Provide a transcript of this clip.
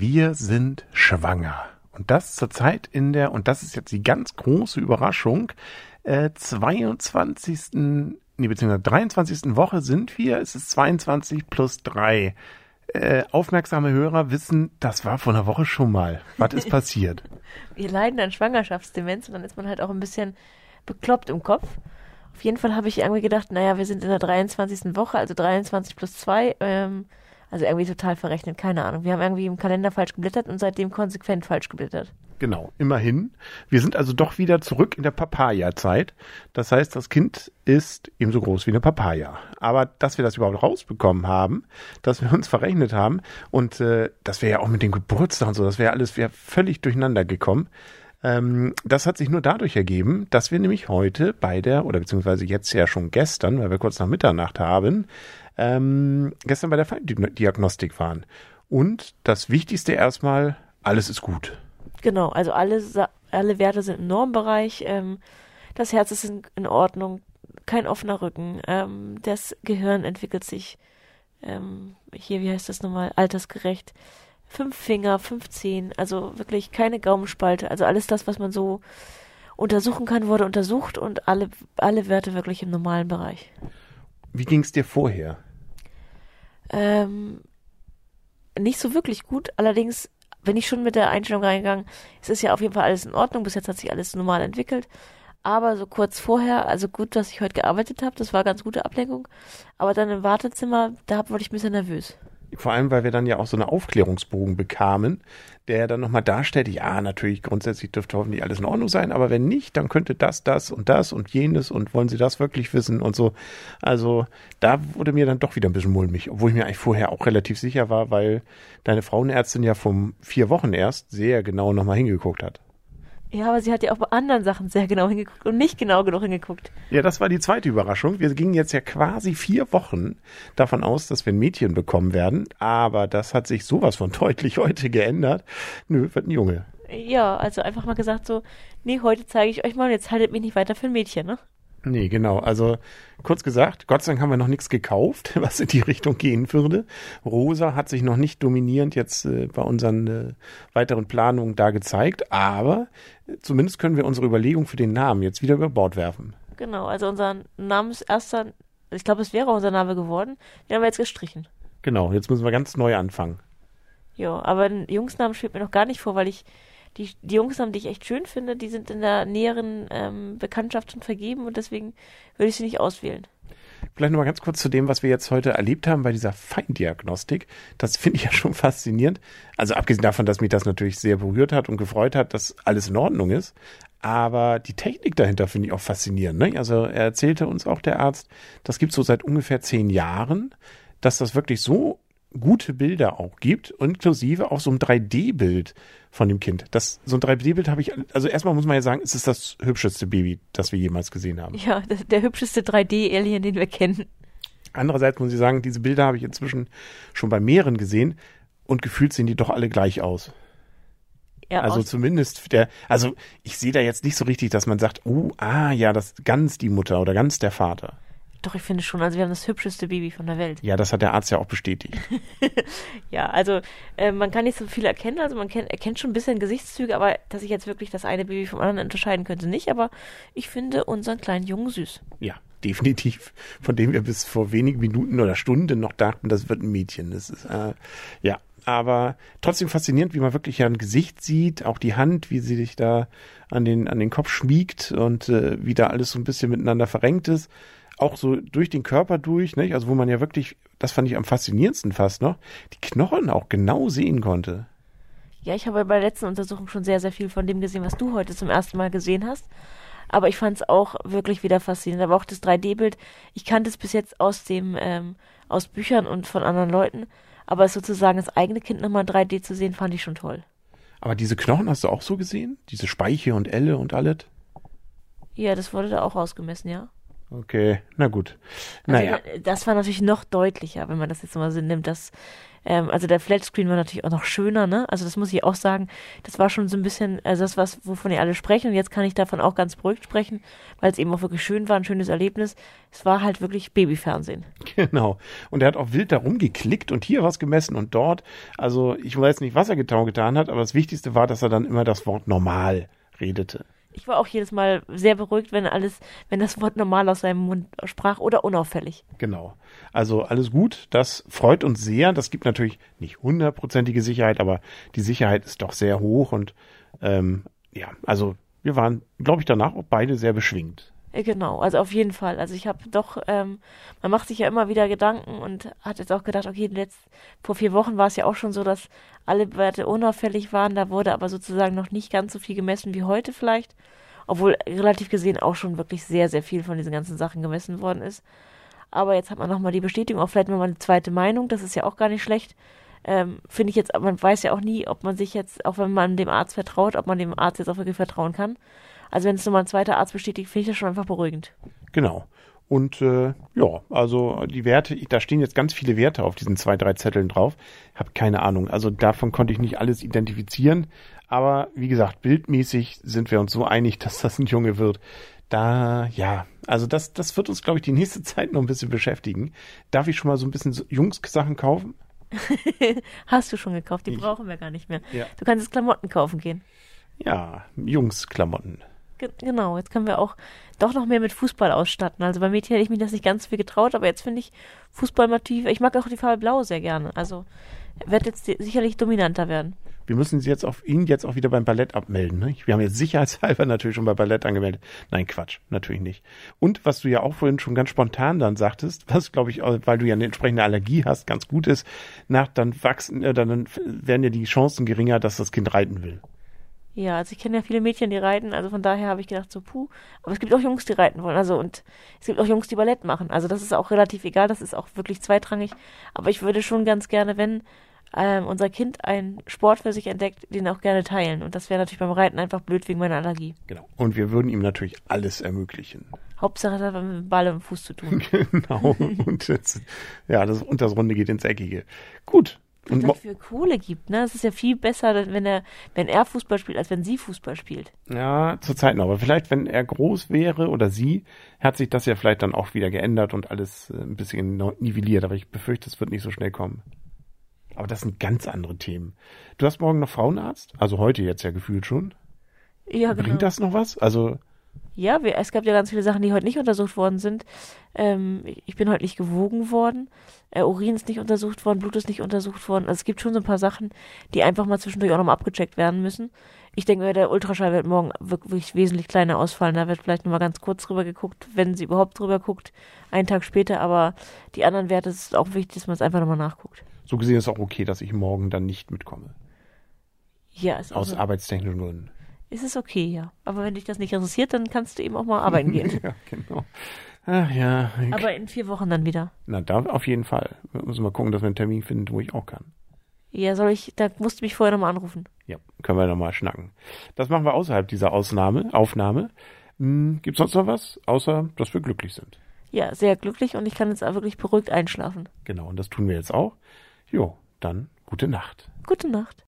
Wir sind schwanger. Und das zurzeit in der, und das ist jetzt die ganz große Überraschung, äh, 22. Nee, beziehungsweise 23. Woche sind wir. Es ist 22 plus 3. Äh, aufmerksame Hörer wissen, das war vor einer Woche schon mal. Was ist passiert? Wir leiden an Schwangerschaftsdemenz und dann ist man halt auch ein bisschen bekloppt im Kopf. Auf jeden Fall habe ich irgendwie gedacht, naja, wir sind in der 23. Woche, also 23 plus 2. Ähm, also irgendwie total verrechnet, keine Ahnung. Wir haben irgendwie im Kalender falsch geblättert und seitdem konsequent falsch geblättert. Genau, immerhin. Wir sind also doch wieder zurück in der Papaya-Zeit. Das heißt, das Kind ist ebenso groß wie eine Papaya. Aber dass wir das überhaupt rausbekommen haben, dass wir uns verrechnet haben und äh, das wäre ja auch mit dem Geburtstag und so, das wäre alles wäre völlig durcheinander gekommen. Ähm, das hat sich nur dadurch ergeben, dass wir nämlich heute bei der, oder beziehungsweise jetzt ja schon gestern, weil wir kurz nach Mitternacht haben, ähm, gestern bei der Feindiagnostik waren. Und das Wichtigste erstmal, alles ist gut. Genau, also alle, alle Werte sind im Normbereich, ähm, das Herz ist in, in, Ordnung, kein offener Rücken, ähm, das Gehirn entwickelt sich, ähm, hier, wie heißt das nochmal, altersgerecht, fünf Finger, fünf Zehen, also wirklich keine Gaumenspalte, also alles das, was man so untersuchen kann, wurde untersucht und alle, alle Werte wirklich im normalen Bereich. Wie ging es dir vorher? Ähm, nicht so wirklich gut. Allerdings bin ich schon mit der Einstellung reingegangen, es ist ja auf jeden Fall alles in Ordnung. Bis jetzt hat sich alles normal entwickelt. Aber so kurz vorher, also gut, dass ich heute gearbeitet habe, das war ganz gute Ablenkung. Aber dann im Wartezimmer, da wurde ich ein bisschen nervös. Vor allem, weil wir dann ja auch so eine Aufklärungsbogen bekamen, der dann nochmal darstellt, ja, natürlich grundsätzlich dürfte hoffentlich alles in Ordnung sein, aber wenn nicht, dann könnte das, das und das und jenes und wollen Sie das wirklich wissen und so. Also da wurde mir dann doch wieder ein bisschen mulmig, obwohl ich mir eigentlich vorher auch relativ sicher war, weil deine Frauenärztin ja vom vier Wochen erst sehr genau nochmal hingeguckt hat. Ja, aber sie hat ja auch bei anderen Sachen sehr genau hingeguckt und nicht genau genug hingeguckt. Ja, das war die zweite Überraschung. Wir gingen jetzt ja quasi vier Wochen davon aus, dass wir ein Mädchen bekommen werden. Aber das hat sich sowas von deutlich heute geändert. Nö, wird ein Junge. Ja, also einfach mal gesagt so, nee, heute zeige ich euch mal, jetzt haltet mich nicht weiter für ein Mädchen, ne? Nee, genau. Also kurz gesagt, Gott sei Dank haben wir noch nichts gekauft, was in die Richtung gehen würde. Rosa hat sich noch nicht dominierend jetzt äh, bei unseren äh, weiteren Planungen da gezeigt, aber äh, zumindest können wir unsere Überlegung für den Namen jetzt wieder über Bord werfen. Genau, also unser Namenserster, ich glaube, es wäre unser Name geworden, den haben wir jetzt gestrichen. Genau, jetzt müssen wir ganz neu anfangen. Ja, aber ein Jungsnamen spielt mir noch gar nicht vor, weil ich die, die Jungsnamen, die ich echt schön finde, die sind in der näheren ähm, Bekanntschaft schon vergeben und deswegen würde ich sie nicht auswählen. Vielleicht nochmal ganz kurz zu dem, was wir jetzt heute erlebt haben bei dieser Feindiagnostik. Das finde ich ja schon faszinierend. Also abgesehen davon, dass mich das natürlich sehr berührt hat und gefreut hat, dass alles in Ordnung ist. Aber die Technik dahinter finde ich auch faszinierend. Ne? Also er erzählte uns auch der Arzt, das gibt so seit ungefähr zehn Jahren, dass das wirklich so gute Bilder auch gibt, inklusive auch so ein 3D-Bild von dem Kind. Das, so ein 3D-Bild habe ich, also erstmal muss man ja sagen, es ist das hübscheste Baby, das wir jemals gesehen haben. Ja, der, der hübscheste 3D-Alien, den wir kennen. Andererseits muss ich sagen, diese Bilder habe ich inzwischen schon bei mehreren gesehen und gefühlt sehen die doch alle gleich aus. Ja, also zumindest der, also ich sehe da jetzt nicht so richtig, dass man sagt, oh, ah, ja, das ganz die Mutter oder ganz der Vater. Doch, ich finde schon. Also wir haben das hübscheste Baby von der Welt. Ja, das hat der Arzt ja auch bestätigt. ja, also äh, man kann nicht so viel erkennen. Also man kennt, erkennt schon ein bisschen Gesichtszüge, aber dass ich jetzt wirklich das eine Baby vom anderen unterscheiden könnte, nicht. Aber ich finde unseren kleinen Jungen süß. Ja, definitiv. Von dem wir bis vor wenigen Minuten oder Stunden noch dachten, das wird ein Mädchen. Das ist, äh, ja, aber trotzdem faszinierend, wie man wirklich ja ein Gesicht sieht, auch die Hand, wie sie sich da an den, an den Kopf schmiegt und äh, wie da alles so ein bisschen miteinander verrenkt ist auch so durch den Körper durch, nicht? also wo man ja wirklich, das fand ich am faszinierendsten fast noch, die Knochen auch genau sehen konnte. Ja, ich habe bei der letzten Untersuchung schon sehr, sehr viel von dem gesehen, was du heute zum ersten Mal gesehen hast. Aber ich fand es auch wirklich wieder faszinierend. Aber auch das 3D-Bild, ich kannte es bis jetzt aus dem, ähm, aus Büchern und von anderen Leuten. Aber sozusagen das eigene Kind nochmal in 3D zu sehen, fand ich schon toll. Aber diese Knochen hast du auch so gesehen? Diese Speiche und Elle und alles? Ja, das wurde da auch ausgemessen, ja. Okay, na gut. Also naja. das war natürlich noch deutlicher, wenn man das jetzt mal so nimmt, dass Ähm, also der Flatscreen war natürlich auch noch schöner, ne? Also das muss ich auch sagen. Das war schon so ein bisschen, also das, was, wovon ihr alle sprechen. Und jetzt kann ich davon auch ganz beruhigt sprechen, weil es eben auch wirklich schön war, ein schönes Erlebnis. Es war halt wirklich Babyfernsehen. Genau. Und er hat auch wild da rumgeklickt und hier was gemessen und dort. Also ich weiß nicht, was er getan hat, aber das Wichtigste war, dass er dann immer das Wort normal redete. Ich war auch jedes Mal sehr beruhigt, wenn alles, wenn das Wort normal aus seinem Mund sprach oder unauffällig. Genau. Also alles gut. Das freut uns sehr. Das gibt natürlich nicht hundertprozentige Sicherheit, aber die Sicherheit ist doch sehr hoch und ähm, ja, also wir waren, glaube ich, danach auch beide sehr beschwingt. Äh, genau, also auf jeden Fall. Also ich habe doch, ähm, man macht sich ja immer wieder Gedanken und hat jetzt auch gedacht, okay, letzt, vor vier Wochen war es ja auch schon so, dass alle Werte unauffällig waren. Da wurde aber sozusagen noch nicht ganz so viel gemessen wie heute vielleicht. Obwohl relativ gesehen auch schon wirklich sehr, sehr viel von diesen ganzen Sachen gemessen worden ist. Aber jetzt hat man nochmal die Bestätigung, auch vielleicht nochmal eine zweite Meinung. Das ist ja auch gar nicht schlecht. Ähm, Finde ich jetzt, man weiß ja auch nie, ob man sich jetzt, auch wenn man dem Arzt vertraut, ob man dem Arzt jetzt auch wirklich vertrauen kann. Also wenn es nochmal ein zweiter Arzt bestätigt, finde ich das schon einfach beruhigend. Genau. Und äh, ja, also die Werte, da stehen jetzt ganz viele Werte auf diesen zwei, drei Zetteln drauf. Hab keine Ahnung. Also davon konnte ich nicht alles identifizieren. Aber wie gesagt, bildmäßig sind wir uns so einig, dass das ein Junge wird. Da, ja, also das, das wird uns, glaube ich, die nächste Zeit noch ein bisschen beschäftigen. Darf ich schon mal so ein bisschen Jungs-Sachen kaufen? Hast du schon gekauft, die Ich- brauchen wir gar nicht mehr. Ja. Du kannst jetzt Klamotten kaufen gehen. Ja, Jungs-Klamotten. Ge genau, jetzt können wir auch doch noch mehr mit Fußball ausstatten. Also bei Mädchen hätte ich mir das nicht ganz so viel getraut, aber jetzt finde ich Fußballmotiv, ich mag auch die Farbe Blau sehr gerne. Also wird jetzt si- sicherlich dominanter werden. Wir müssen jetzt auf ihn jetzt auch wieder beim Ballett abmelden. Ne? Wir haben jetzt sicherheitshalber natürlich schon bei Ballett angemeldet. Nein, Quatsch, natürlich nicht. Und was du ja auch vorhin schon ganz spontan dann sagtest, was glaube ich, auch, weil du ja eine entsprechende Allergie hast, ganz gut ist, nach dann wachsen, äh, dann werden ja die Chancen geringer, dass das Kind reiten will. Ja, also ich kenne ja viele Mädchen, die reiten, also von daher habe ich gedacht, so puh. Aber es gibt auch Jungs, die reiten wollen. Also und es gibt auch Jungs, die Ballett machen. Also das ist auch relativ egal, das ist auch wirklich zweitrangig. Aber ich würde schon ganz gerne, wenn ähm, unser Kind einen Sport für sich entdeckt, den auch gerne teilen. Und das wäre natürlich beim Reiten einfach blöd wegen meiner Allergie. Genau. Und wir würden ihm natürlich alles ermöglichen. Hauptsache, das hat mit dem Ball im Fuß zu tun. genau. Und jetzt, ja, das, und das Runde geht ins Eckige. Gut. Und Und mo- was für Kohle gibt, ne? Es ist ja viel besser, wenn er, wenn er Fußball spielt, als wenn sie Fußball spielt. Ja, zurzeit noch. Aber vielleicht, wenn er groß wäre oder sie, hat sich das ja vielleicht dann auch wieder geändert und alles äh, ein bisschen nivelliert. Aber ich befürchte, es wird nicht so schnell kommen. Aber das sind ganz andere Themen. Du hast morgen noch Frauenarzt? Also heute jetzt ja gefühlt schon. Ja, genau. Bringt das noch was? Also, Ja, wir, es gab ja ganz viele Sachen, die heute nicht untersucht worden sind. Ähm, ich bin heute nicht gewogen worden. Äh, Urin ist nicht untersucht worden, Blut ist nicht untersucht worden. Also es gibt schon so ein paar Sachen, die einfach mal zwischendurch auch nochmal abgecheckt werden müssen. Ich denke der Ultraschall wird morgen wirklich wesentlich kleiner ausfallen. Da wird vielleicht nochmal ganz kurz drüber geguckt, wenn sie überhaupt drüber guckt, einen Tag später. Aber die anderen Werte es ist auch wichtig, dass man es einfach nochmal nachguckt. so gesehen ist auch okay, dass ich morgen dann nicht mitkomme. Ja, ist, Aus also, arbeitstechnischen Gründen. Ist es okay, ja. Aber wenn dich das nicht interessiert, dann kannst du eben auch mal arbeiten gehen. ja, genau. Ach ja. Aber in vier Wochen dann wieder. Na, da auf jeden Fall. Wir müssen mal gucken, dass wir einen Termin finden, wo ich auch kann. Ja, soll ich, da musst du mich vorher nochmal anrufen. Ja, können wir nochmal schnacken. Das machen wir außerhalb dieser Ausnahme, Aufnahme. Hm, gibt's sonst noch was? Außer, dass wir glücklich sind. Ja, sehr glücklich und ich kann jetzt auch wirklich beruhigt einschlafen. Genau, und das tun wir jetzt auch. Jo, dann gute Nacht. Gute Nacht.